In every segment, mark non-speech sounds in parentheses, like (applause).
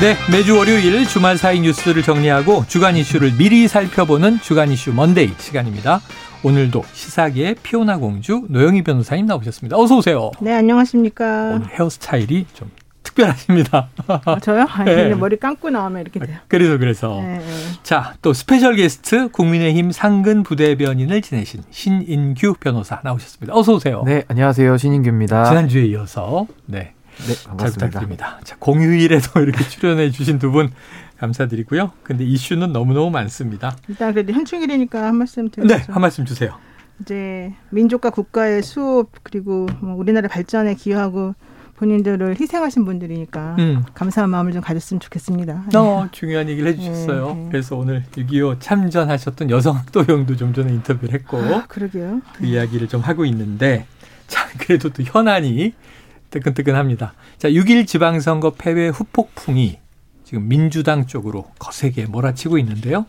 네, 매주 월요일 주말 사이 뉴스를 정리하고 주간 이슈를 미리 살펴보는 주간 이슈 Monday 시간입니다. 오늘도 시사계의 피오나 공주 노영희 변호사님 나오셨습니다. 어서 오세요. 네, 안녕하십니까. 오늘 헤어스타일이 좀 특별하십니다. 아, 저요? (laughs) 아니, 네. 머리 감고 나오면 이렇게 돼요. 그래서 그래서. 네, 네. 자, 또 스페셜 게스트 국민의힘 상근 부대변인을 지내신 신인규 변호사 나오셨습니다. 어서 오세요. 네, 안녕하세요. 신인규입니다. 지난주에 이어서 네. 네, 반갑습니다. 잘 부탁드립니다. 자, 공휴일에도 (laughs) 이렇게 출연해 주신 두 분 감사드리고요. 근데 이슈는 너무너무 많습니다. 일단 그래도 현충일이니까 한 말씀 드리죠. 네, 한 말씀 주세요. 이제 민족과 국가의 수업 그리고 뭐 우리나라 발전에 기여하고 본인들을 희생하신 분들이니까 음. 감사한 마음을 좀 가졌으면 좋겠습니다. 어, 네. 중요한 얘기를 해주셨어요. 네, 네. 그래서 오늘 6.25 참전하셨던 여성학도형도 좀 전에 인터뷰를 했고 아, 그러게요. 그 이야기를 좀 하고 있는데 자 그래도 또 현안이 뜨끈뜨끈합니다. 자, 6일 지방선거 패배 후폭풍이 지금 민주당 쪽으로 거세게 몰아치고 있는데요.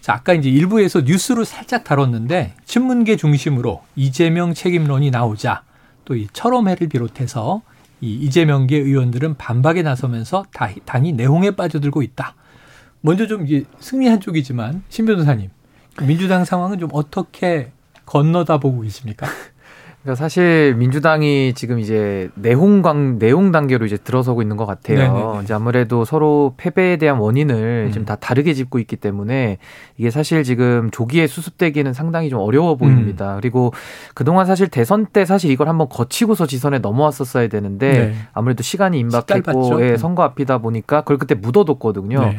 자, 아까 이제 일부에서 뉴스로 살짝 다뤘는데 친문계 중심으로 이재명 책임론이 나오자 또 이 철험회를 비롯해서 이 이재명계 의원들은 반박에 나서면서 당이 내홍에 빠져들고 있다. 먼저 좀 이게 승리한 쪽이지만 신 변호사님 민주당 상황은 좀 어떻게 건너다 보고 계십니까? 그러니까 사실 민주당이 지금 이제 내홍광 내홍 단계로 이제 들어서고 있는 것 같아요. 네네. 이제 아무래도 서로 패배에 대한 원인을 음. 지금 다 다르게 짚고 있기 때문에 이게 사실 지금 조기에 수습되기는 상당히 좀 어려워 보입니다. 음. 그리고 그동안 사실 대선 때 사실 이걸 한번 거치고서 지선에 넘어왔었어야 되는데 네. 아무래도 시간이 임박했고 예, 선거 앞이다 보니까 그걸 그때 묻어뒀거든요. 네.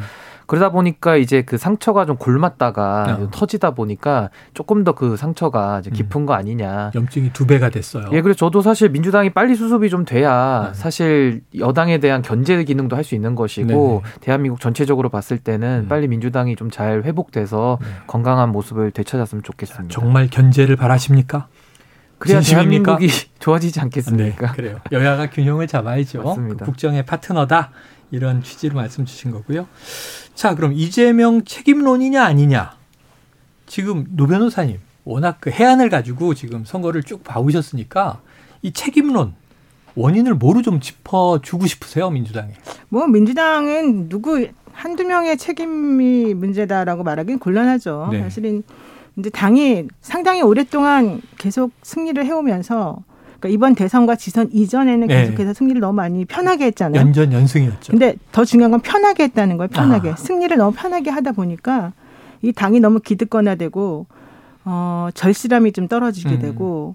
그러다 보니까 이제 그 상처가 좀 골맞다가 어. 터지다 보니까 조금 더 그 상처가 깊은 음. 거 아니냐. 염증이 두 배가 됐어요. 예, 그래서 저도 사실 민주당이 빨리 수습이 좀 돼야 네. 사실 여당에 대한 견제 기능도 할 수 있는 것이고 네 대한민국 전체적으로 봤을 때는 네. 빨리 민주당이 좀 잘 회복돼서 네. 건강한 모습을 되찾았으면 좋겠습니다. 정말 견제를 바라십니까? 그래야 진심입니까? 대한민국이 (laughs) 좋아지지 않겠습니까? 네, 그래요. 여야가 균형을 잡아야죠. 맞습니다. 그 국정의 파트너다. 이런 취지로 말씀 주신 거고요. 자, 그럼 이재명 책임론이냐 아니냐. 지금 노 변호사님 워낙 그 해안을 가지고 지금 선거를 쭉 봐오셨으니까 이 책임론 원인을 뭐로 좀 짚어주고 싶으세요 민주당에? 뭐 민주당은 누구 한두 명의 책임이 문제다라고 말하기는 곤란하죠. 네. 사실은 이제 당이 상당히 오랫동안 계속 승리를 해오면서 그러니까 이번 대선과 지선 이전에는 네. 계속해서 승리를 너무 많이 편하게 했잖아요. 연전 연승이었죠. 근데 더 중요한 건 편하게 했다는 거예요. 편하게. 아. 승리를 너무 편하게 하다 보니까 이 당이 너무 기득권화되고 어 절실함이 좀 떨어지게 음. 되고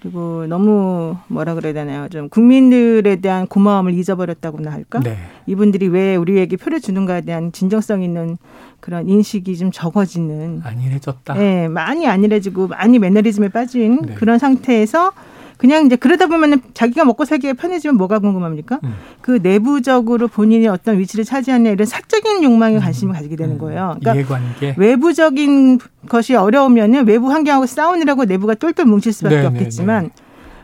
그리고 너무 뭐라 그래야 되나요? 좀 국민들에 대한 고마움을 잊어버렸다고나 할까? 네. 이분들이 왜 우리에게 표를 주는가에 대한 진정성 있는 그런 인식이 좀 적어지는 안일해졌다. 네, 많이 안일해지고 많이 매너리즘에 빠진 네. 그런 상태에서 그냥 이제 그러다 보면은 자기가 먹고 살기가 편해지면 뭐가 궁금합니까? 음. 그 내부적으로 본인이 어떤 위치를 차지하냐 이런 사적인 욕망에 음. 관심을 가지게 되는 음. 거예요. 그러니까 이해관계. 외부적인 것이 어려우면은 외부 환경하고 싸우느라고 내부가 똘똘 뭉칠 수밖에 네네네. 네, 없겠지만 네.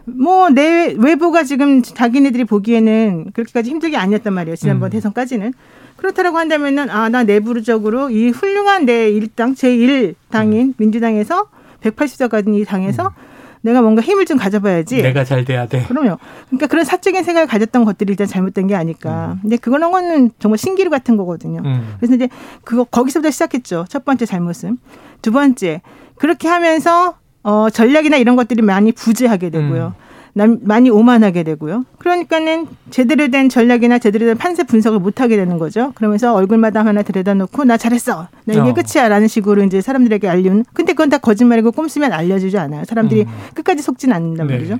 뭐내 외부가 지금 자기네들이 보기에는 그렇게까지 힘들게 아니었단 말이에요. 지난번 음. 대선까지는. 그렇다라고 한다면은 아 나 내부적으로 이 훌륭한 내 일당 제1당인 음. 민주당에서 180석 가진 이 당에서 음. 내가 뭔가 힘을 좀 가져봐야지. 내가 잘 돼야 돼. 그럼요. 그러니까 그런 사적인 생각을 가졌던 것들이 일단 잘못된 게 아닐까. 음. 근데 그거는 거는 정말 신기루 같은 거거든요. 음. 그래서 이제 그거 거기서부터 시작했죠. 첫 번째 잘못은. 두 번째 그렇게 하면서 어 전략이나 이런 것들이 많이 부재하게 되고요. 음. 많이 오만하게 되고요. 그러니까는 제대로 된 전략이나 제대로 된 판세 분석을 못 하게 되는 거죠. 그러면서 얼굴마다 하나 들여다 놓고 나 잘했어. 나 이게 어. 끝이야라는 식으로 이제 사람들에게 알리는. 근데 그건 다 거짓말이고 꼼수면 알려주지 않아요. 사람들이 음. 끝까지 속진 않는단 네. 말이죠.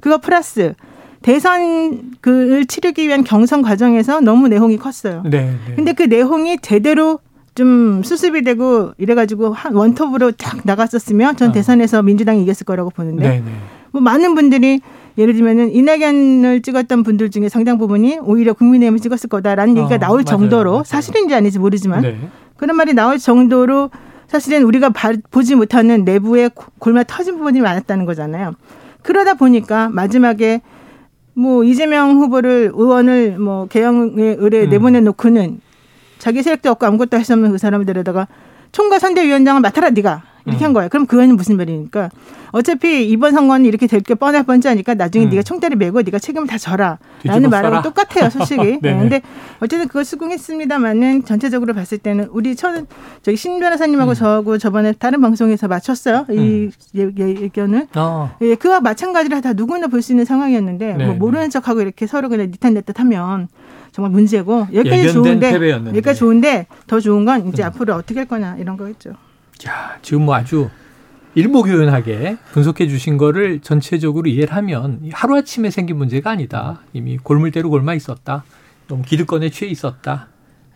그거 플러스 대선 그를 치르기 위한 경선 과정에서 너무 내홍이 컸어요. 네, 네. 근데 그 내홍이 제대로 좀 수습이 되고 이래가지고 한 원톱으로 딱 나갔었으면 전 어. 대선에서 민주당이 이겼을 거라고 보는데 네, 네. 뭐 많은 분들이 예를 들면은 이낙연을 찍었던 분들 중에 상당 부분이 오히려 국민의힘을 찍었을 거다라는 얘기가 어, 나올 맞아요, 정도로 맞아요. 사실인지 아닌지 모르지만 네. 그런 말이 나올 정도로 사실은 우리가 보지 못하는 내부의 골마 터진 부분이 많았다는 거잖아요. 그러다 보니까 마지막에 뭐 이재명 후보를 의원을 뭐 개혁의 의뢰 음. 내보내 놓고는 자기 세력도 없고 아무것도 할 수 없는 그 사람을 데려다가 총괄 선대위원장을 맡아라 네가 이렇게 음. 한 거예요. 그럼 그거는 무슨 말이니까 어차피 이번 선거는 이렇게 될 게 뻔할 뻔지하니까 나중에 음. 네가 총대를 메고 네가 책임을 다 져라. 라는 말하고 똑같아요, 솔직히. (laughs) 네. 근데 어쨌든 그걸 수긍했습니다만은 전체적으로 봤을 때는 우리 천 저기 신 변호사님하고 음. 저하고 저번에 다른 방송에서 맞췄어요. 이 음. 의견을. 어. 예, 그와 마찬가지로 다 누구나 볼 수 있는 상황이었는데 네. 뭐 모르는 척하고 이렇게 서로 그냥 니탄 냈듯 하면 정말 문제고 여기까지 좋은데 패배였는데. 여기까지 좋은데 더 좋은 건 이제 음. 앞으로 어떻게 할 거냐 이런 거겠죠. 자, 지금 뭐 아주 일목요연하게 분석해 주신 거를 전체적으로 이해를 하면 하루아침에 생긴 문제가 아니다. 이미 골물대로 골마 있었다. 너무 기득권에 취해 있었다.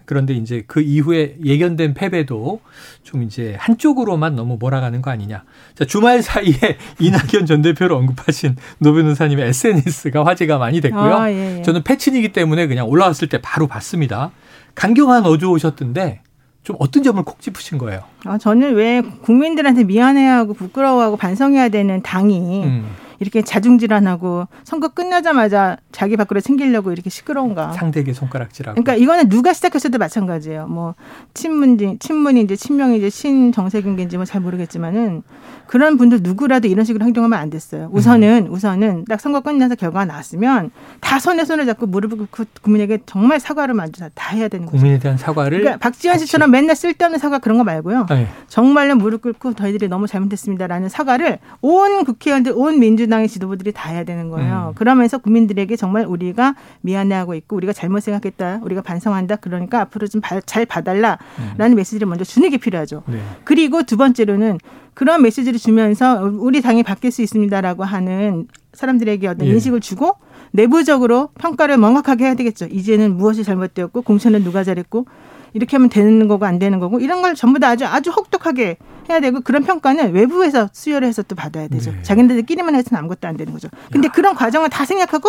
그런데 이제 그 이후에 예견된 패배도 좀 이제 한쪽으로만 너무 몰아가는 거 아니냐. 자, 주말 사이에 (laughs) 이낙연 전 대표를 언급하신 노 변호사님의 SNS가 화제가 많이 됐고요. 아, 예, 예. 저는 패친이기 때문에 그냥 올라왔을 때 바로 봤습니다. 강경한 어조 오셨던데 좀 어떤 점을 콕 짚으신 거예요? 아, 저는 왜 국민들한테 미안해하고 부끄러워하고 반성해야 되는 당이 음. 이렇게 자중질환하고 선거 끝나자마자 자기 밖으로 챙기려고 이렇게 시끄러운가. 상대에게 손가락질하고. 그러니까 이거는 누가 시작했어도 마찬가지예요. 뭐 친문지 친문인지 친명인지 신정세균인지 뭐 잘 모르겠지만은 그런 분들 누구라도 이런 식으로 행동하면 안 됐어요. 우선은 음. 우선은 딱 선거 끝나서 결과가 나왔으면 다 손에 손을 잡고 무릎을 꿇고 국민에게 정말 사과를 먼저 다 해야 되는 거죠. 국민에 대한 사과를. 그러니까 박지원 씨처럼 맨날 쓸데없는 사과 그런 거 말고요. 네. 정말로 무릎 꿇고 저희들이 너무 잘못했습니다라는 사과를 온 국회의원들 온 민주 민주당의 지도부들이 다 해야 되는 거예요. 음. 그러면서 국민들에게 정말 우리가 미안해하고 있고 우리가 잘못 생각했다, 우리가 반성한다. 그러니까 앞으로 좀 잘 봐달라라는 음. 메시지를 먼저 주는 게 필요하죠. 네. 그리고 두 번째로는 그런 메시지를 주면서 우리 당이 바뀔 수 있습니다라고 하는 사람들에게 어떤 예. 인식을 주고 내부적으로 평가를 명확하게 해야 되겠죠. 이제는 무엇이 잘못되었고 공천은 누가 잘했고 이렇게 하면 되는 거고 안 되는 거고 이런 걸 전부 다 아주 아주 혹독하게 해야 되고 그런 평가는 외부에서 수혈을 해서 또 받아야 되죠. 네. 자기네들끼리만 해서는 아무것도 안 되는 거죠. 근데 야. 그런 과정을 다 생략하고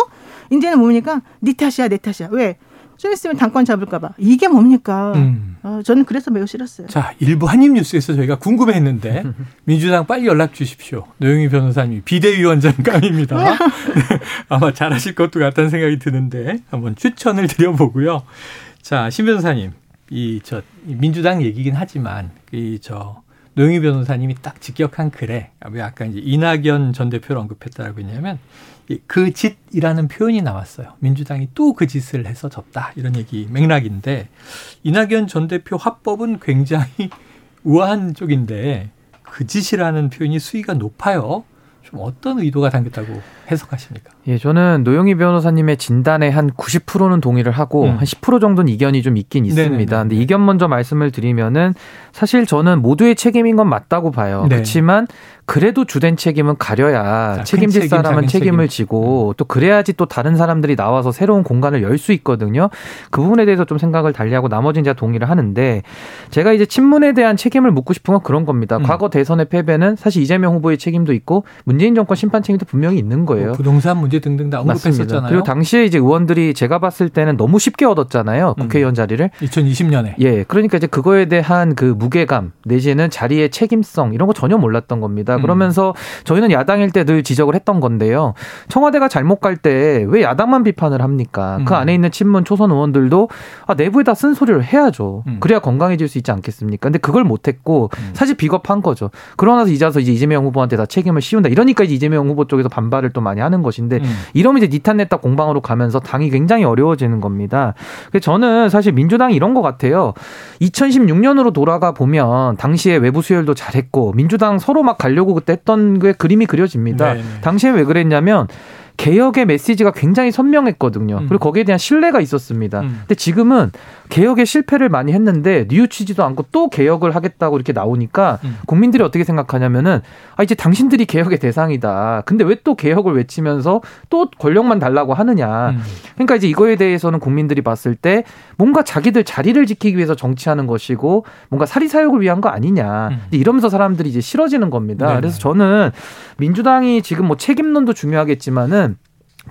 이제는 뭡니까? 네 탓이야, 내 탓이야. 왜? 좀 있으면 당권 잡을까봐. 이게 뭡니까? 음. 어, 저는 그래서 매우 싫었어요. 자, 일부 한입 뉴스에서 저희가 궁금해했는데 (laughs) 민주당 빨리 연락 주십시오. 노영희 변호사님 비대위원장감입니다. (laughs) 네, 아마 잘하실 것도 같다는 생각이 드는데 한번 추천을 드려보고요. 자, 신 변호사님. 이 저 민주당 얘기긴 하지만 이 저 노영희 변호사님이 딱 직격한 글에 왜 아까 이제 이낙연 전 대표를 언급했다라고 했냐면 그 짓이라는 표현이 나왔어요. 민주당이 또 그 짓을 해서 졌다 이런 얘기 맥락인데 이낙연 전 대표 화법은 굉장히 우아한 쪽인데 그 짓이라는 표현이 수위가 높아요. 좀 어떤 의도가 담겼다고 해석하십니까? 예, 저는 노영희 변호사님의 진단에 한 90%는 동의를 하고 음. 한10% 정도는 이견이 좀 있긴 있습니다. 근데 이견 먼저 말씀을 드리면은 사실 저는 모두의 책임인 건 맞다고 봐요. 네. 그렇지만 그래도 주된 책임은 가려야 자, 책임질 책임, 사람은 책임을 책임. 지고 음. 또 그래야지 또 다른 사람들이 나와서 새로운 공간을 열 수 있거든요. 그 부분에 대해서 좀 생각을 달리하고 나머지는 제가 동의를 하는데 제가 이제 친문에 대한 책임을 묻고 싶은 건 그런 겁니다. 음. 과거 대선의 패배는 사실 이재명 후보의 책임도 있고 문재인 정권 심판 책임도 분명히 있는 거예요. 거예요. 뭐 부동산 문제 등등 다 언급했었잖아요. 그리고 당시에 이제 의원들이 제가 봤을 때는 너무 쉽게 얻었잖아요. 음. 국회의원 자리를. 2020년에. 예. 그러니까 이제 그거에 대한 그 무게감 내지는 자리의 책임성 이런 거 전혀 몰랐던 겁니다. 음. 그러면서 저희는 야당일 때 늘 지적을 했던 건데요. 청와대가 잘못 갈 때 왜 야당만 비판을 합니까? 음. 그 안에 있는 친문 초선 의원들도 아, 내부에다 쓴 소리를 해야죠. 음. 그래야 건강해질 수 있지 않겠습니까? 근데 그걸 못했고 음. 사실 비겁한 거죠. 그러나서 이자서 이제 이재명 후보한테 다 책임을 씌운다. 이러니까 이제 이재명 후보 쪽에서 반발을 또 많이 하는 것인데 음. 이러면 이제 니탄 냈다 공방으로 가면서 당이 굉장히 어려워지는 겁니다. 저는 사실 민주당이 이런 것 같아요. 2016년으로 돌아가 보면 당시에 외부 수혈도 잘했고 민주당 서로 막 가려고 그때 했던 게 그림이 그려집니다. 네네. 당시에 왜 그랬냐면 개혁의 메시지가 굉장히 선명했거든요. 음. 그리고 거기에 대한 신뢰가 있었습니다. 음. 근데 지금은 개혁의 실패를 많이 했는데 뉘우치지도 않고 또 개혁을 하겠다고 이렇게 나오니까 음. 국민들이 어떻게 생각하냐면은 아 이제 당신들이 개혁의 대상이다. 근데 왜 또 개혁을 외치면서 또 권력만 달라고 하느냐. 음. 그러니까 이제 이거에 대해서는 국민들이 봤을 때 뭔가 자기들 자리를 지키기 위해서 정치하는 것이고 뭔가 사리사욕을 위한 거 아니냐. 음. 이러면서 사람들이 이제 싫어지는 겁니다. 네네. 그래서 저는 민주당이 지금 뭐 책임론도 중요하겠지만은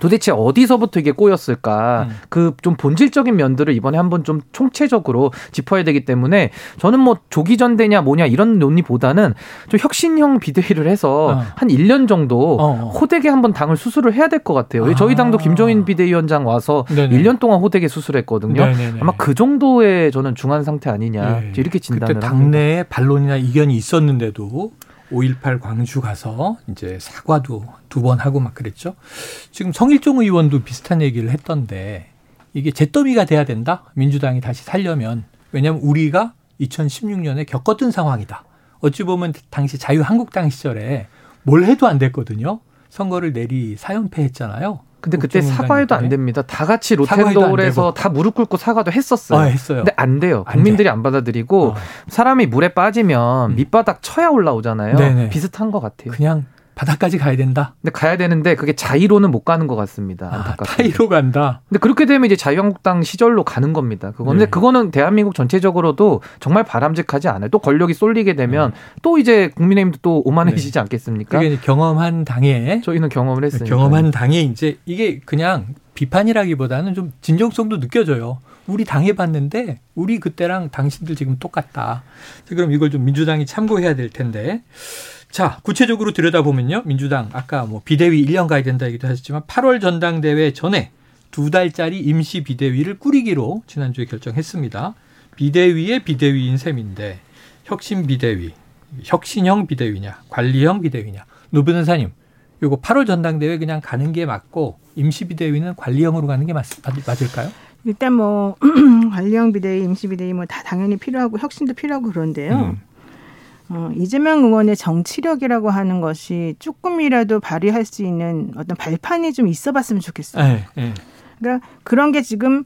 도대체 어디서부터 이게 꼬였을까? 음. 그좀 본질적인 면들을 이번에 한번 좀 총체적으로 짚어야 되기 때문에 저는 뭐 조기 전대냐 뭐냐 이런 논의보다는 좀 혁신형 비대위를 해서 어. 한 1년 정도 어, 어. 호되게 한번 당을 수술을 해야 될 것 같아요. 아. 저희 당도 김종인 비대위원장 와서 네네. 1년 동안 호되게 수술했거든요. 네네네. 아마 그 정도의 저는 중한 상태 아니냐 네. 이렇게 진단을 그때 당내에 반론이나 이견이 있었는데도 5.18 광주 가서 이제 사과도 두 번 하고 막 그랬죠. 지금 성일종 의원도 비슷한 얘기를 했던데 이게 잿더미가 돼야 된다. 민주당이 다시 살려면 왜냐하면 우리가 2016년에 겪었던 상황이다. 어찌 보면 당시 자유한국당 시절에 뭘 해도 안 됐거든요. 선거를 내리 사연패했잖아요. 근데 그때 사과해도 안 됩니다. 다 같이 로텐도울에서 다 무릎 꿇고 사과도 했었어요. 아, 했어요. 근데 안 돼요. 안 국민들이 돼. 안 받아들이고 어. 사람이 물에 빠지면 음. 밑바닥 쳐야 올라오잖아요. 네네. 비슷한 것 같아요. 그냥 바닥까지 가야 된다. 근데 가야 되는데 그게 자의로는 못 가는 것 같습니다. 아, 타이로 간다. 근데 그렇게 되면 이제 자유한국당 시절로 가는 겁니다. 그거 네. 그거는 대한민국 전체적으로도 정말 바람직하지 않아요. 또 권력이 쏠리게 되면 네. 또 이제 국민의힘도 또 오만해지지 네. 않겠습니까? 그게 경험한 당에 저희는 경험을 했어요. 경험한 당에 이제 이게 그냥 비판이라기보다는 좀 진정성도 느껴져요. 우리 당해봤는데 우리 그때랑 당신들 지금 똑같다. 그럼 이걸 좀 민주당이 참고해야 될 텐데. 자, 구체적으로 들여다보면요. 민주당 아까 뭐 비대위 1년 가야 된다 얘기도 하셨지만 8월 전당대회 전에 두 달짜리 임시 비대위를 꾸리기로 지난주에 결정했습니다. 비대위의 비대위인 셈인데 혁신 비대위, 혁신형 비대위냐, 관리형 비대위냐. 노 변호사님, 요거 8월 전당대회 그냥 가는 게 맞고 임시 비대위는 관리형으로 가는 게 맞, 맞을까요? 일단 뭐 (clears throat) 관리형 비대위, 임시 비대위 뭐 다 당연히 필요하고 혁신도 필요하고 그런데요. 음. 어, 이재명 의원의 정치력이라고 하는 것이 조금이라도 발휘할 수 있는 어떤 발판이 좀 있어봤으면 좋겠어요. 네, 네. 그러니까 그런 게 지금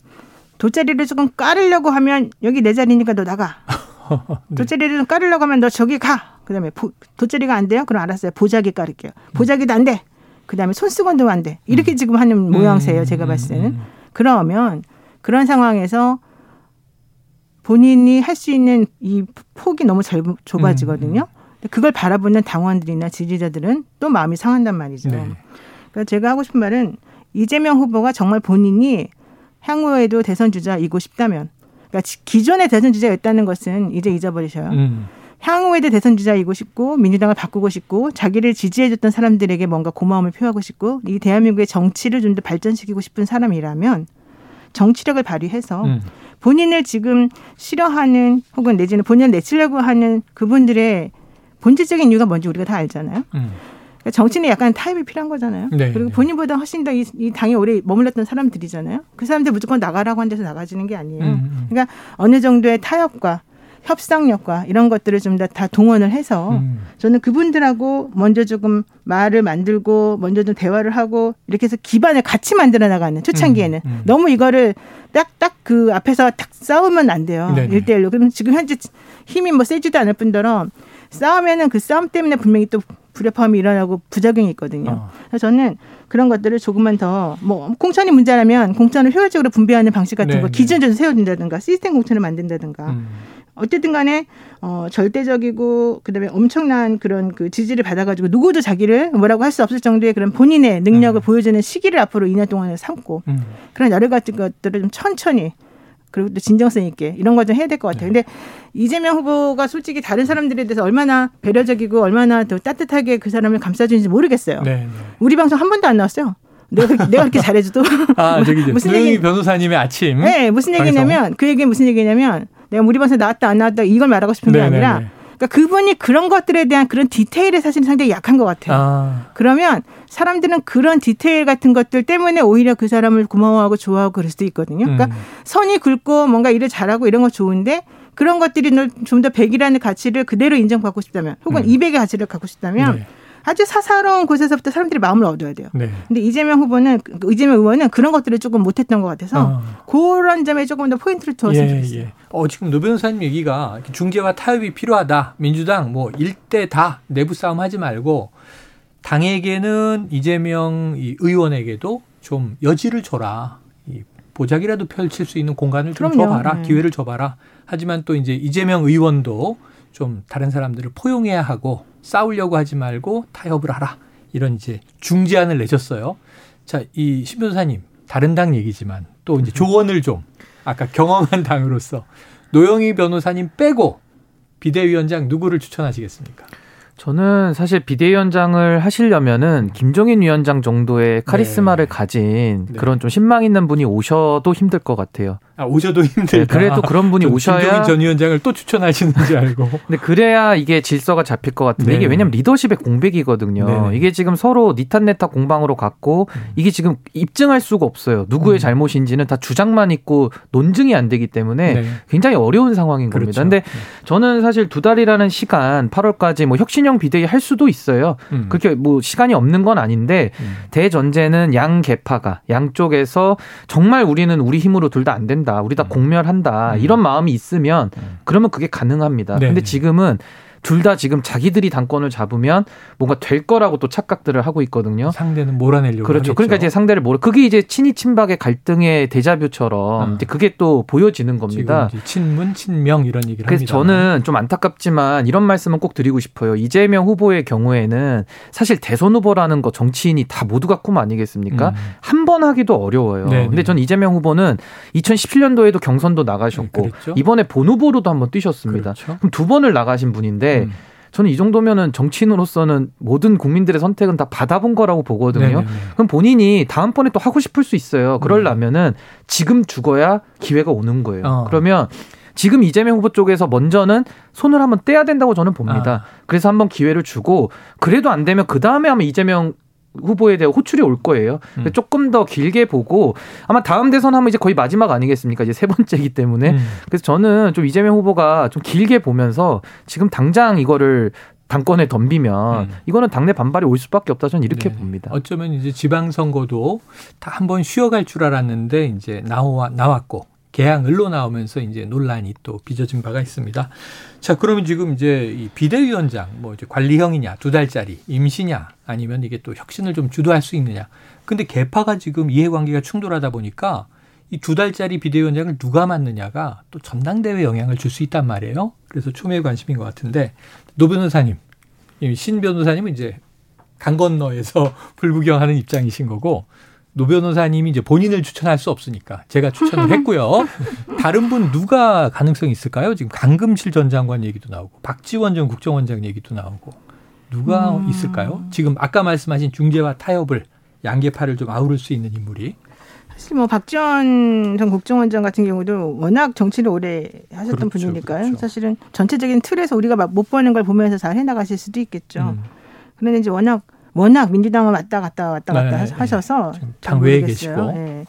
돗자리를 조금 깔으려고 하면 여기 내 자리니까 너 나가. (laughs) 네. 돗자리를 좀 깔으려고 하면 너 저기 가. 그다음에 보, 돗자리가 안 돼요? 그럼 알았어요. 보자기 깔을게요. 보자기도 안 돼. 그다음에 손수건도 안 돼. 이렇게 음. 지금 하는 모양새예요. 제가 봤을 때는. 음, 음, 그러면 그런 상황에서 본인이 할 수 있는 이 폭이 너무 좁, 좁아지거든요. 음, 음. 그걸 바라보는 당원들이나 지지자들은 또 마음이 상한단 말이죠. 네. 그러니까 제가 하고 싶은 말은 이재명 후보가 정말 본인이 향후에도 대선 주자이고 싶다면, 그러니까 기존의 대선 주자였다는 것은 이제 잊어버리셔요. 음. 향후에도 대선 주자이고 싶고 민주당을 바꾸고 싶고 자기를 지지해줬던 사람들에게 뭔가 고마움을 표하고 싶고 이 대한민국의 정치를 좀 더 발전시키고 싶은 사람이라면 정치력을 발휘해서 음. 본인을 지금 싫어하는 혹은 내지는 본인을 내치려고 하는 그분들의 본질적인 이유가 뭔지 우리가 다 알잖아요. 음. 그러니까 정치는 약간 타협이 필요한 거잖아요. 네, 그리고 네. 본인보다 훨씬 더이 당에 오래 머물렀던 사람들이잖아요. 그 사람들 무조건 나가라고 한 데서 나가지는 게 아니에요. 음, 음. 그러니까 어느 정도의 타협과 협상력과 이런 것들을 좀다 동원을 해서 음. 저는 그분들하고 먼저 조금 말을 만들고 먼저 좀 대화를 하고 이렇게 해서 기반을 같이 만들어 나가는 초창기에는 음. 음. 너무 이거를 딱 딱 그 앞에서 딱 싸우면 안 돼요. 일대일로 그럼 지금 현재 힘이 뭐 세지도 않을 뿐더러 싸우면은 그 싸움 때문에 분명히 또 불협화음이 일어나고 부작용이 있거든요. 어. 그래서 저는 그런 것들을 조금만 더 뭐 공천이 문제라면 공천을 효율적으로 분배하는 방식 같은 네, 거 기준을 좀 세워준다든가 시스템 공천을 만든다든가 음. 어쨌든 간에 어 절대적이고 그다음에 엄청난 그런 그 지지를 받아가지고 누구도 자기를 뭐라고 할 수 없을 정도의 그런 본인의 능력을 음. 보여주는 시기를 앞으로 2년 동안에 삼고 음. 그런 여러 가지 것들을 좀 천천히 그리고 또 진정성 있게 이런 거 좀 해야 될 것 같아요. 네. 근데 이재명 후보가 솔직히 다른 사람들에 대해서 얼마나 배려적이고 얼마나 더 따뜻하게 그 사람을 감싸주는지 모르겠어요. 네, 네. 우리 방송 한 번도 안 나왔어요. 내가, 내가 그렇게 잘해줘도. 아, 저기 (laughs) 무슨 얘기 변호사님의 아침. 네, 무슨 얘기냐면 그 얘기 무슨 얘기냐면 내가 우리 방송 나왔다 안 나왔다 이걸 말하고 싶은 게 네네네. 아니라 그러니까 그분이 그런 것들에 대한 그런 디테일에 사실 상당히 약한 것 같아요. 아. 그러면 사람들은 그런 디테일 같은 것들 때문에 오히려 그 사람을 고마워하고 좋아하고 그럴 수도 있거든요. 그러니까 음. 선이 굵고 뭔가 일을 잘하고 이런 거 좋은데 그런 것들이 좀더 백이라는 가치를 그대로 인정받고 싶다면 혹은 음. 200의 가치를 갖고 싶다면 네. 아주 사사로운 곳에서부터 사람들이 마음을 얻어야 돼요. 네. 근데 이재명 후보는 그 이재명 의원은 그런 것들을 조금 못했던 것 같아서 어. 그런 점에 조금 더 포인트를 두었으면 예, 좋겠어요. 예. 어, 지금 노 변호사님 얘기가 중재와 타협이 필요하다. 민주당 뭐 일대 다 내부 싸움 하지 말고 당에게는 이재명 의원에게도 좀 여지를 줘라. 이 보자기라도 펼칠 수 있는 공간을 좀 그럼요. 줘봐라. 네. 기회를 줘봐라. 하지만 또 이제 이재명 의원도 좀 다른 사람들을 포용해야 하고 싸우려고 하지 말고 타협을 하라. 이런 이제 중재안을 내셨어요. 자, 이 신변사님 다른 당 얘기지만 또 이제 조언을 좀 아까 경험한 당으로서 노영희 변호사님 빼고 비대위원장 누구를 추천하시겠습니까? 저는 사실 비대위원장을 하시려면은 김종인 위원장 정도의 카리스마를 네. 가진 네. 그런 좀 신망 있는 분이 오셔도 힘들 것 같아요. 아, 오셔도 힘들다. 네, 그래도 그런 분이 오셔야 김종인 전 위원장을 또 추천하시는 줄 알고. (laughs) 근데 그래야 이게 질서가 잡힐 것 같은데 네. 이게 왜냐면 리더십의 공백이거든요. 네 이게 지금 서로 니탄네타 공방으로 갔고 음. 이게 지금 입증할 수가 없어요. 누구의 음. 잘못인지는 다 주장만 있고 논증이 안 되기 때문에 네. 굉장히 어려운 상황인 그렇죠. 겁니다. 근데 네. 저는 사실 두 달이라는 시간 8월까지 뭐 혁신 형 비대위 할 수도 있어요. 음. 그렇게 뭐 시간이 없는 건 아닌데 음. 대전제는 양 개파가 양쪽에서 정말 우리는 우리 힘으로 둘 다 안 된다. 된다. 우리 다 음. 공멸한다. 음. 이런 마음이 있으면 음. 그러면 그게 가능합니다. 네. 근데 지금은 둘 다 지금 자기들이 당권을 잡으면 뭔가 될 거라고 또 착각들을 하고 있거든요. 상대는 몰아내려고 그렇죠. 하겠죠. 그러니까 이제 상대를 몰아 그게 이제 친이 친박의 갈등의 대자뷰처럼 아. 이제 그게 또 보여지는 겁니다. 친문 친명 이런 얘기를 그래서 합니다. 저는 좀 안타깝지만 이런 말씀은 꼭 드리고 싶어요. 이재명 후보의 경우에는 사실 대선 후보라는 거 정치인이 다 모두가 꿈 아니겠습니까? 음. 한번 하기도 어려워요. 네네. 근데 전 이재명 후보는 2017년도에도 경선도 나가셨고 네, 이번에 본 후보로도 한번 뛰셨습니다. 그렇죠. 그럼 두 번을 나가신 분인데 음. 저는 이 정도면은 정치인으로서는 모든 국민들의 선택은 다 받아본 거라고 보거든요. 네네네. 그럼 본인이 다음번에 또 하고 싶을 수 있어요. 그럴라면은 지금 죽어야 기회가 오는 거예요. 어. 그러면 지금 이재명 후보 쪽에서 먼저는 손을 한번 떼야 된다고 저는 봅니다. 아. 그래서 한번 기회를 주고 그래도 안 되면 그 다음에 아마 이재명 후보에 대한 호출이 올 거예요. 음. 조금 더 길게 보고 아마 다음 대선 하면 이제 거의 마지막 아니겠습니까? 이제 세 번째이기 때문에 음. 그래서 저는 좀 이재명 후보가 좀 길게 보면서 지금 당장 이거를 당권에 덤비면 음. 이거는 당내 반발이 올 수밖에 없다 저는 이렇게 네. 봅니다. 어쩌면 이제 지방 선거도 다 한번 쉬어갈 줄 알았는데 이제 나와 나왔고 개항을로 나오면서 이제 논란이 또 빚어진 바가 있습니다. 자, 그러면 지금 이제 이 비대위원장 뭐 이제 관리형이냐, 두 달짜리 임시냐, 아니면 이게 또 혁신을 좀 주도할 수 있느냐. 근데 계파가 지금 이해관계가 충돌하다 보니까 이 두 달짜리 비대위원장을 누가 맡느냐가 또 전당대회 영향을 줄 수 있단 말이에요. 그래서 초미의 관심인 것 같은데 노 변호사님, 신 변호사님은 이제 강 건너에서 (laughs) 불구경하는 입장이신 거고 노 변호사님이 이제 본인을 추천할 수 없으니까 제가 추천을 (laughs) 했고요. 다른 분 누가 가능성이 있을까요? 지금 강금실 전 장관 얘기도 나오고 박지원 전 국정원장 얘기도 나오고 누가 음. 있을까요? 지금 아까 말씀하신 중재와 타협을 양계파를 좀 아우를 수 있는 인물이 사실 뭐 박지원 전 국정원장 같은 경우도 워낙 정치를 오래 하셨던 그렇죠, 분이니까요. 그렇죠. 사실은 전체적인 틀에서 우리가 못 보는 걸 보면서 잘 해나가실 수도 있겠죠. 음. 그런데 이제 워낙 워낙 민주당을 왔다 갔다 왔다 갔다 네, 하셔서 당 외에 계시고. 네.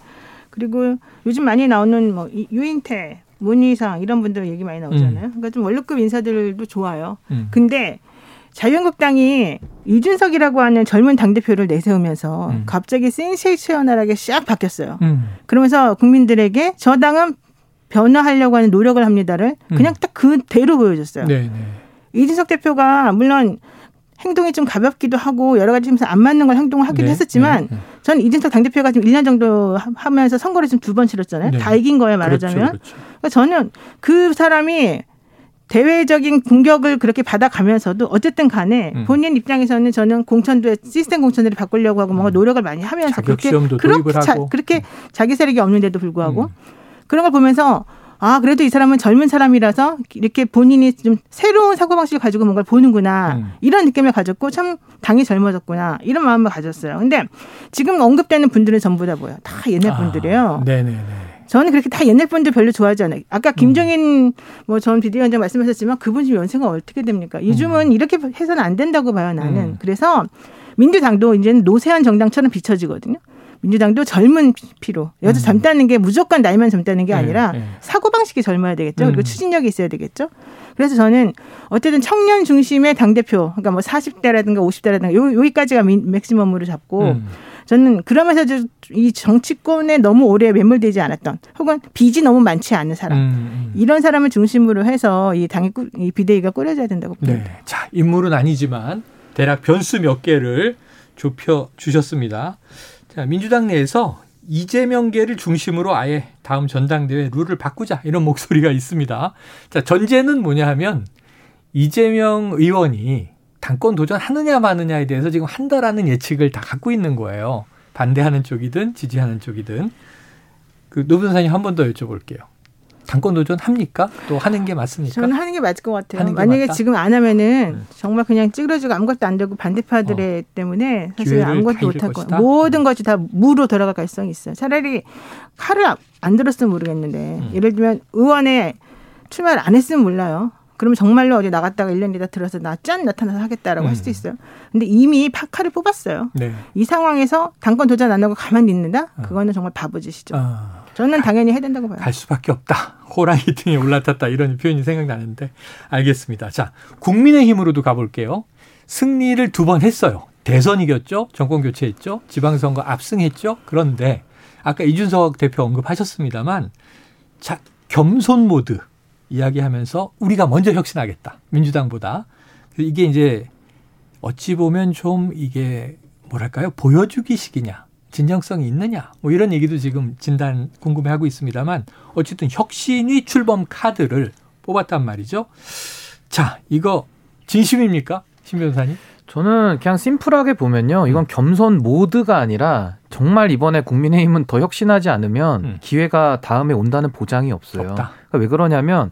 그리고 요즘 많이 나오는 뭐 유인태, 문희상 이런 분들 얘기 많이 나오잖아요. 음. 그러니까 좀 원로급 인사들도 좋아요. 음. 근데 자유한국당이 이준석이라고 하는 젊은 당대표를 내세우면서 음. 갑자기 센세이셔널하게 싹 바뀌었어요. 음. 그러면서 국민들에게 저 당은 변화하려고 하는 노력을 합니다를 음. 그냥 딱 그대로 보여줬어요. 네, 네. 이준석 대표가 물론 행동이 좀 가볍기도 하고 여러 가지 면서 안 맞는 걸 행동을 하기도 네, 했었지만 네, 네. 저는 이준석 당대표가 지금 1년 정도 하면서 선거를 지금 두 번 치렀잖아요. 네. 다 이긴 거예요, 말하자면. 그렇죠, 그렇죠. 그러니까 저는 그 사람이 대외적인 공격을 그렇게 받아가면서도 어쨌든 간에 음. 본인 입장에서는 저는 공천도에 시스템 공천들을 바꾸려고 하고 뭔가 음. 노력을 많이 하면서 그렇게 그렇게, 자, 그렇게 음. 자기 세력이 없는데도 불구하고 음. 그런 걸 보면서 아, 그래도 이 사람은 젊은 사람이라서 이렇게 본인이 좀 새로운 사고방식을 가지고 뭔가를 보는구나. 음. 이런 느낌을 가졌고 참 당이 젊어졌구나. 이런 마음을 가졌어요. 근데 지금 언급되는 분들은 전부 다 뭐야? 다 옛날 아, 분들이에요. 아, 네네네. 저는 그렇게 다 옛날 분들 별로 좋아하지 않아요. 아까 음. 김정인 음. 뭐 뭐전 비대위원장 말씀하셨지만 그분 지금 연세가 어떻게 됩니까? 요즘은 음. 이렇게 해서는 안 된다고 봐요, 나는. 음. 그래서 민주당도 이제는 노세한 정당처럼 비춰지거든요. 민주당도 젊은 피로. 여기서 음. 젊다는 게 무조건 나이만 젊다는 게 네, 아니라 네, 네. 사고 방식이 젊어야 되겠죠. 그리고 음. 추진력이 있어야 되겠죠. 그래서 저는 어쨌든 청년 중심의 당 대표, 그러니까 뭐 40대라든가 50대라든가 요 여기까지가 맥시멈으로 잡고 음. 저는 그러면서 이 정치권에 너무 오래 매몰되지 않았던 혹은 빚이 너무 많지 않은 사람 음, 음. 이런 사람을 중심으로 해서 이 당의 이 비대위가 꾸려져야 된다고 봅니다. 네. 자 인물은 아니지만 대략 변수 몇 개를 좁혀 주셨습니다. 자, 민주당 내에서 이재명계를 중심으로 아예 다음 전당대회 룰을 바꾸자 이런 목소리가 있습니다. 자, 전제는 뭐냐 하면 이재명 의원이 당권 도전하느냐 마느냐에 대해서 지금 한다라는 예측을 다 갖고 있는 거예요. 반대하는 쪽이든 지지하는 쪽이든 그 노변사님 한 번 더 여쭤볼게요. 당권 도전 합니까? 또 하는 게 맞습니까? 저는 하는 게 맞을 것 같아요. 만약에 맞다? 지금 안 하면은 음. 정말 그냥 찌그러지고 아무것도 안 되고 반대파들의 어. 때문에 사실 아무것도 못할 거 모든 것이 다 무로 돌아갈 가능성이 있어요. 차라리 칼을 안 들었으면 모르겠는데 음. 예를 들면 의원에 출마를 안 했으면 몰라요. 그러면 정말로 어디 나갔다가 1년 뒤다 들어서 나 짠 나타나서 하겠다라고 음. 할 수도 있어요. 근데 이미 파카를 뽑았어요. 네. 이 상황에서 당권 도전 안 하고 가만히 있는다? 어. 그거는 정말 바보짓이죠. 아. 저는 당연히 해야 된다고 봐요. 갈 수밖에 없다. 호랑이 등에 올라탔다. 이런 표현이 생각나는데 알겠습니다. 자, 국민의힘으로도 가볼게요. 승리를 두 번 했어요. 대선 이겼죠. 정권 교체했죠. 지방선거 압승했죠. 그런데 아까 이준석 대표 언급하셨습니다만 자, 겸손 모드 이야기하면서 우리가 먼저 혁신하겠다. 민주당보다. 이게 이제 어찌 보면 좀 이게 뭐랄까요? 보여주기식이냐. 진정성이 있느냐. 뭐 이런 얘기도 지금 진단 궁금해하고 있습니다만 어쨌든 혁신이 출범 카드를 뽑았단 말이죠. 자, 이거 진심입니까? 신 변호사님? 저는 그냥 심플하게 보면요. 이건 겸손 모드가 아니라 정말 이번에 국민의힘은 더 혁신하지 않으면 음. 기회가 다음에 온다는 보장이 없어요. 그러니까 왜 그러냐면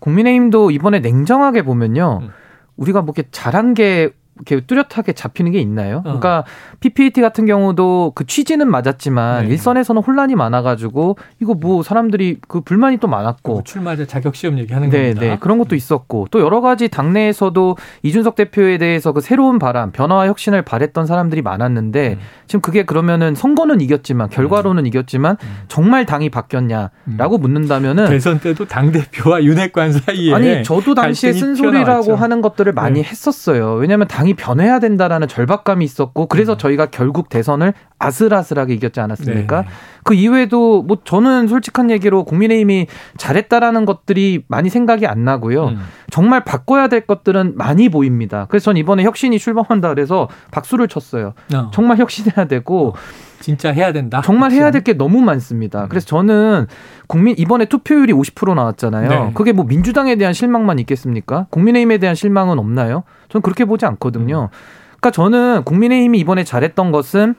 국민의힘도 이번에 냉정하게 보면요. 음. 우리가 뭐 이렇게 잘한 게 이렇게 뚜렷하게 잡히는 게 있나요? 어. 그러니까 PPT 같은 경우도 그 취지는 맞았지만 네. 일선에서는 혼란이 많아가지고 이거 뭐 사람들이 그 불만이 또 많았고 그 출마자 자격 시험 얘기하는 네, 겁니다. 네, 그런 것도 있었고 또 여러 가지 당내에서도 이준석 대표에 대해서 그 새로운 바람, 변화와 혁신을 바랬던 사람들이 많았는데 음. 지금 그게 그러면은 선거는 이겼지만 결과로는 음. 이겼지만 음. 정말 당이 바뀌었냐라고 음. 묻는다면은 대선 때도 당 대표와 윤핵관 사이에 아니 저도 당시에 쓴소리라고 하는 것들을 많이 네. 했었어요. 왜냐하면 당이 당이 변해야 된다라는 절박감이 있었고 그래서 음. 저희가 결국 대선을 아슬아슬하게 이겼지 않았습니까? 네. 그 이외에도 뭐 저는 솔직한 얘기로 국민의힘이 잘했다라는 것들이 많이 생각이 안 나고요. 음. 정말 바꿔야 될 것들은 많이 보입니다. 그래서 전 이번에 혁신이 출범한다 그래서 박수를 쳤어요. 어. 정말 혁신해야 되고 어. 진짜 해야 된다. 정말 해야 될 게 너무 많습니다. 음. 그래서 저는 국민 이번에 투표율이 50% 나왔잖아요. 네. 그게 뭐 민주당에 대한 실망만 있겠습니까? 국민의힘에 대한 실망은 없나요? 저는 그렇게 보지 않거든요. 음. 그러니까 저는 국민의힘이 이번에 잘했던 것은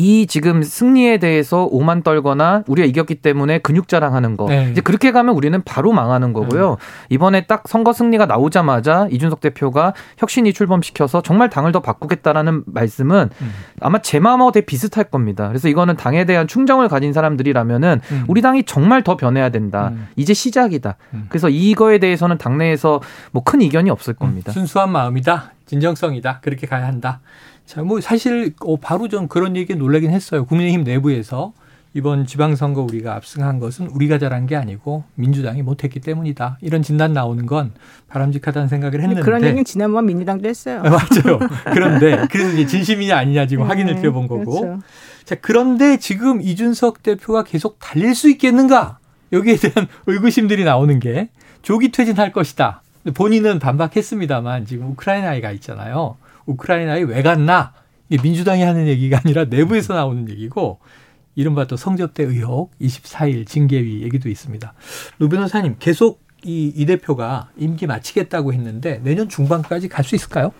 이 지금 승리에 대해서 오만 떨거나 우리가 이겼기 때문에 근육 자랑하는 거 네. 이제 그렇게 가면 우리는 바로 망하는 거고요. 음. 이번에 딱 선거 승리가 나오자마자 이준석 대표가 혁신이 출범시켜서 정말 당을 더 바꾸겠다라는 말씀은 음. 아마 제 마음하고 되게 비슷할 겁니다. 그래서 이거는 당에 대한 충정을 가진 사람들이라면은 음. 우리 당이 정말 더 변해야 된다. 음. 이제 시작이다. 음. 그래서 이거에 대해서는 당내에서 뭐 큰 이견이 없을 겁니다. 순수한 마음이다. 진정성이다. 그렇게 가야 한다. 자, 뭐 사실 어, 바로 좀 그런 얘기에 놀라긴 했어요. 국민의힘 내부에서 이번 지방선거 우리가 압승한 것은 우리가 잘한 게 아니고 민주당이 못했기 때문이다. 이런 진단 나오는 건 바람직하다는 생각을 했는데 그런 얘기는 지난번 민주당도 했어요. 아, 맞아요. 그런데 그래서 이제 진심이냐 아니냐 지금 네, 확인을 드려본 거고. 그렇죠. 자 그런데 지금 이준석 대표가 계속 달릴 수 있겠는가? 여기에 대한 (laughs) 의구심들이 나오는 게 조기 퇴진할 것이다. 본인은 반박했습니다만 지금 우크라이나에 가 있잖아요. 우크라이나에 왜 갔나? 이게 민주당이 하는 얘기가 아니라 내부에서 나오는 얘기고 이른바 또 성접대 의혹 24일 징계위 얘기도 있습니다. 루 변호사님 계속 이, 이 대표가 임기 마치겠다고 했는데 내년 중반까지 갈 수 있을까요?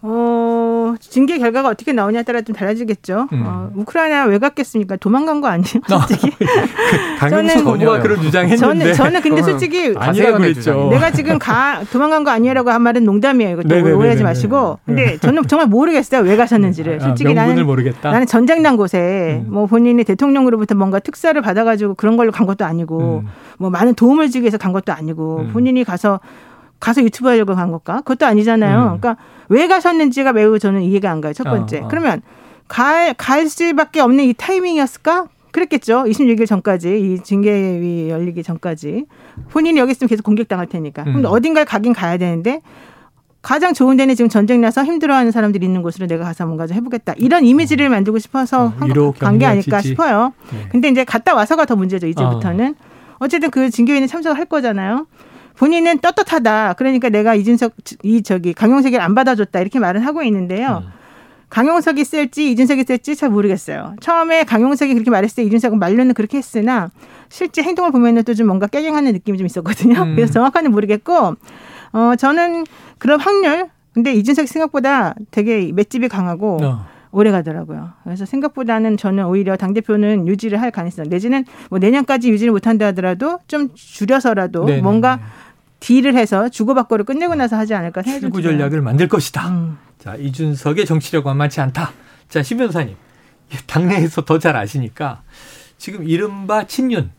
어, 징계 결과가 어떻게 나오냐에 따라 좀 달라지겠죠. 음. 어, 우크라이나 왜 갔겠습니까? 도망간 거 아니에요, 어. 솔직히. (laughs) 저는 뭐가 그런 주장했는데. 저는 저는 근데 솔직히 아니라고 그랬죠. 내가 지금 가 도망간 거 아니라고 한 말은 농담이에요. 이거 오해하지 마시고. 근데 저는 정말 모르겠어요. 왜 가셨는지를. 아, 솔직히 아, 나는 모르겠다. 나는 전쟁 난 곳에 음. 뭐 본인이 대통령으로부터 뭔가 특사를 받아가지고 그런 걸로 간 것도 아니고 음. 뭐 많은 도움을 주기 위해서 간 것도 아니고 음. 본인이 가서 가서 유튜브 하려고 간 걸까? 그것도 아니잖아요. 음. 그러니까 왜 가셨는지가 매우 저는 이해가 안 가요. 첫 번째. 어, 어. 그러면 갈, 갈 수밖에 없는 이 타이밍이었을까? 그랬겠죠. 26일 전까지 이 징계위 열리기 전까지 본인이 여기 있으면 계속 공격당할 테니까. 그럼 음. 어딘가에 가긴 가야 되는데 가장 좋은 데는 지금 전쟁 나서 힘들어하는 사람들이 있는 곳으로 내가 가서 뭔가 좀 해보겠다. 이런 이미지를 음. 만들고 싶어서 어, 간게 아닐까 지지. 싶어요. 네. 근데 이제 갔다 와서가 더 문제죠. 이제부터는. 어. 어쨌든 그 징계위는 참석을 할 거잖아요. 본인은 떳떳하다. 그러니까 내가 이준석 이 저기 강용석이를 안 받아줬다 이렇게 말을 하고 있는데요. 음. 강용석이 쓸지 이준석이 쓸지 잘 모르겠어요. 처음에 강용석이 그렇게 말했을 때 이준석은 말로는 그렇게 했으나 실제 행동을 보면은 또 좀 뭔가 깨갱하는 느낌이 좀 있었거든요. 음. 그래서 정확한는 모르겠고 어 저는 그런 확률 근데 이준석이 생각보다 되게 맷집이 강하고 어. 오래 가더라고요. 그래서 생각보다는 저는 오히려 당 대표는 유지를 할 가능성 내지는 뭐 내년까지 유지를 못한다 하더라도 좀 줄여서라도 네네. 뭔가 딜을 해서 주고받고를 끝내고 나서 하지 않을까 생각이 출구 전략을 만들 것이다. 음. 자 이준석의 정치력과 만만치 않다. 자신 변사님 당내에서 더 잘 아시니까 지금 이른바 친윤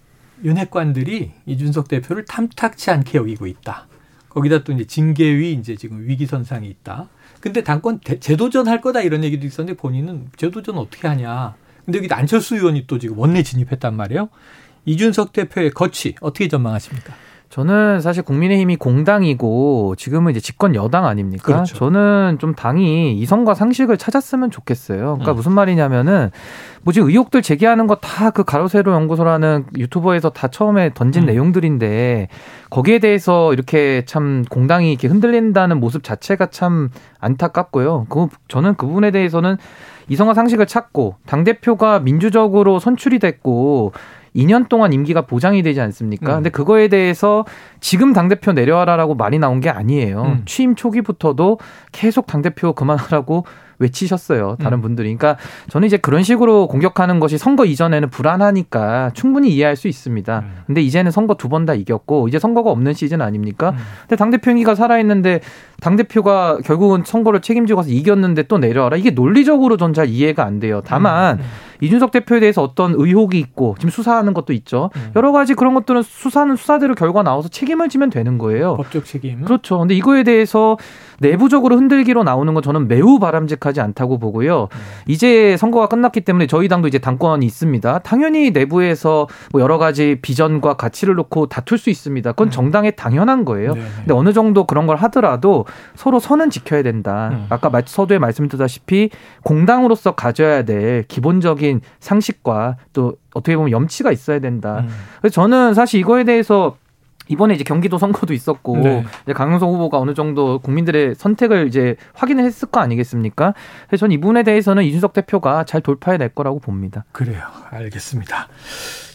윤핵관들이 이준석 대표를 탐탁치 않게 여기고 있다. 거기다 또 이제 징계위 이제 지금 위기 선상에 있다. 근데 당권 재도전 할 거다 이런 얘기도 있었는데 본인은 재도전 어떻게 하냐. 근데 여기 안철수 의원이 또 지금 원내 진입했단 말이에요. 이준석 대표의 거취 어떻게 전망하십니까? 저는 사실 국민의힘이 공당이고 지금은 이제 집권 여당 아닙니까? 그렇죠. 저는 좀 당이 이성과 상식을 찾았으면 좋겠어요. 그러니까 음. 무슨 말이냐면은 뭐 지금 의혹들 제기하는 거 다 그 가로세로 연구소라는 유튜버에서 다 처음에 던진 음. 내용들인데 거기에 대해서 이렇게 참 공당이 이렇게 흔들린다는 모습 자체가 참 안타깝고요. 그 저는 그 부분에 대해서는 이성과 상식을 찾고 당 대표가 민주적으로 선출이 됐고 2년 동안 임기가 보장이 되지 않습니까? 음. 근데 그거에 대해서 지금 당대표 내려와라라고 말이 나온 게 아니에요. 음. 취임 초기부터도 계속 당대표 그만하라고 외치셨어요. 다른 음. 분들이. 그러니까 저는 이제 그런 식으로 공격하는 것이 선거 이전에는 불안하니까 충분히 이해할 수 있습니다. 음. 근데 이제는 선거 두 번 다 이겼고 이제 선거가 없는 시즌 아닙니까? 음. 근데 당대표 임기가 살아있는데 당대표가 결국은 선거를 책임지고 가서 이겼는데 또 내려와라. 이게 논리적으로 전 잘 이해가 안 돼요. 다만 음. 이준석 대표에 대해서 어떤 의혹이 있고 지금 수사하는 것도 있죠. 음. 여러 가지 그런 것들은 수사는 수사대로 결과 나와서 책임을 지면 되는 거예요. 법적 책임. 그렇죠. 근데 이거에 대해서 내부적으로 흔들기로 나오는 건 저는 매우 바람직하지 않다고 보고요. 음. 이제 선거가 끝났기 때문에 저희 당도 이제 당권이 있습니다. 당연히 내부에서 뭐 여러 가지 비전과 가치를 놓고 다툴 수 있습니다. 그건 음. 정당의 당연한 거예요. 네 근데 어느 정도 그런 걸 하더라도 서로 선은 지켜야 된다. 음. 아까 서두에 말씀드렸다시피 공당으로서 가져야 될 기본적인 상식과 또 어떻게 보면 염치가 있어야 된다. 음. 그래서 저는 사실 이거에 대해서 이번에 이제 경기도 선거도 있었고 네. 이제 강용석 후보가 어느 정도 국민들의 선택을 이제 확인을 했을 거 아니겠습니까? 그래서 저는 이 부분에 대해서는 이준석 대표가 잘 돌파해낼 거라고 봅니다. 그래요. 알겠습니다.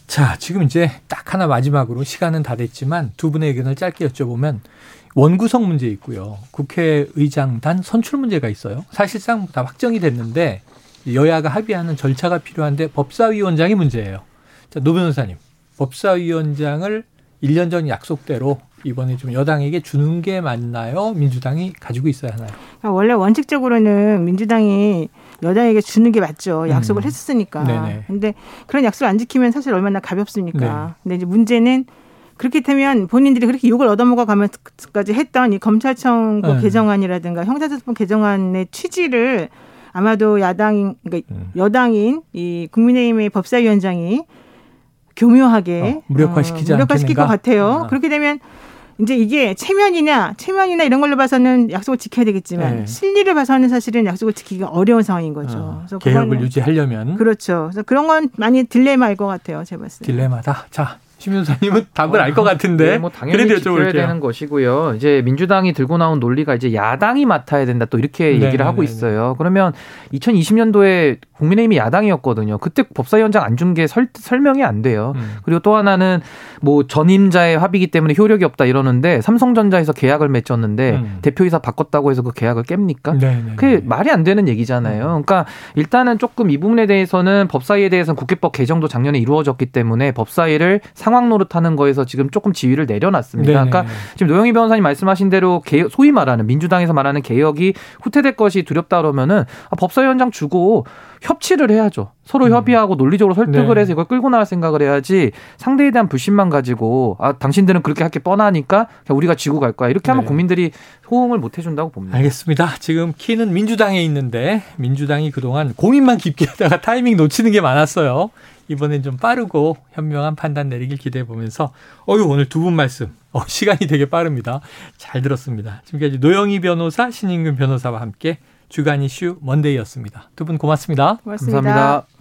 자, 지금 이제 딱 하나 마지막으로 시간은 다 됐지만 두 분의 의견을 짧게 여쭤보면 원구성 문제 있고요. 국회의장단 선출 문제가 있어요. 사실상 다 확정이 됐는데 여야가 합의하는 절차가 필요한데 법사위원장이 문제예요. 자, 노 변호사님. 법사위원장을 1년 전 약속대로 이번에 좀 여당에게 주는 게 맞나요? 민주당이 가지고 있어야 하나요? 그러니까 원래 원칙적으로는 민주당이 여당에게 주는 게 맞죠. 약속을 음. 했었으니까. 네네. 근데 그런 약속을 안 지키면 사실 얼마나 가볍습니까? 네. 근데 이제 문제는 그렇게 되면 본인들이 그렇게 욕을 얻어먹어 가면서까지 했던 이 검찰청 네. 개정안이라든가 형사소송 개정안의 취지를 아마도 야당 그러니까 음. 여당인 이 국민의힘의 법사위원장이 교묘하게 어, 무력화시키지 어, 무력화시킬 것 같아요. 아. 그렇게 되면 이제 이게 체면이냐 체면이나 이런 걸로 봐서는 약속을 지켜야 되겠지만 네. 실리를 봐서는 사실은 약속을 지키기가 어려운 상황인 거죠. 어, 그래서 개혁을 유지하려면 그렇죠. 그래서 그런 건 많이 딜레마일 것 같아요. 제 봤을 때. 딜레마다. 자 심윤사님은 답을 알 것 같은데. 네, 뭐 당연히 지켜야 되는 것이고요. 이제 민주당이 들고 나온 논리가 이제 야당이 맡아야 된다 또 이렇게 얘기를 네네네네. 하고 있어요. 그러면 2020년도에 국민의힘이 야당이었거든요. 그때 법사위원장 안 준 게 설명이 안 돼요. 음. 그리고 또 하나는 뭐 전임자의 합의기 때문에 효력이 없다 이러는데 삼성전자에서 계약을 맺었는데 음. 대표이사 바꿨다고 해서 그 계약을 깹니까? 네네네. 그게 말이 안 되는 얘기잖아요. 음. 그러니까 일단은 조금 이 부분에 대해서는 법사위에 대해서는 국회법 개정도 작년에 이루어졌기 때문에 법사위를 상황 노릇하는 거에서 지금 조금 지위를 내려놨습니다. 네네. 그러니까 지금 노영희 변호사님 말씀하신 대로 소위 말하는 민주당에서 말하는 개혁이 후퇴될 것이 두렵다 그러면은 아, 법사위원장 주고 협치를 해야죠. 서로 음. 협의하고 논리적으로 설득을 네. 해서 이걸 끌고 나갈 생각을 해야지 상대에 대한 불신만 가지고 아 당신들은 그렇게 할 게 뻔하니까 우리가 지고 갈 거야 이렇게 하면 네. 국민들이 호응을 못 해준다고 봅니다. 알겠습니다. 지금 키는 민주당에 있는데 민주당이 그동안 고민만 깊게 하다가 타이밍 놓치는 게 많았어요. 이번엔 좀 빠르고 현명한 판단 내리길 기대해 보면서 어유 오늘 두 분 말씀 어, (laughs) 시간이 되게 빠릅니다. 잘 들었습니다. 지금까지 노영희 변호사, 신인근 변호사와 함께 주간 이슈 먼데이였습니다. 두 분 고맙습니다. 고맙습니다. 감사합니다.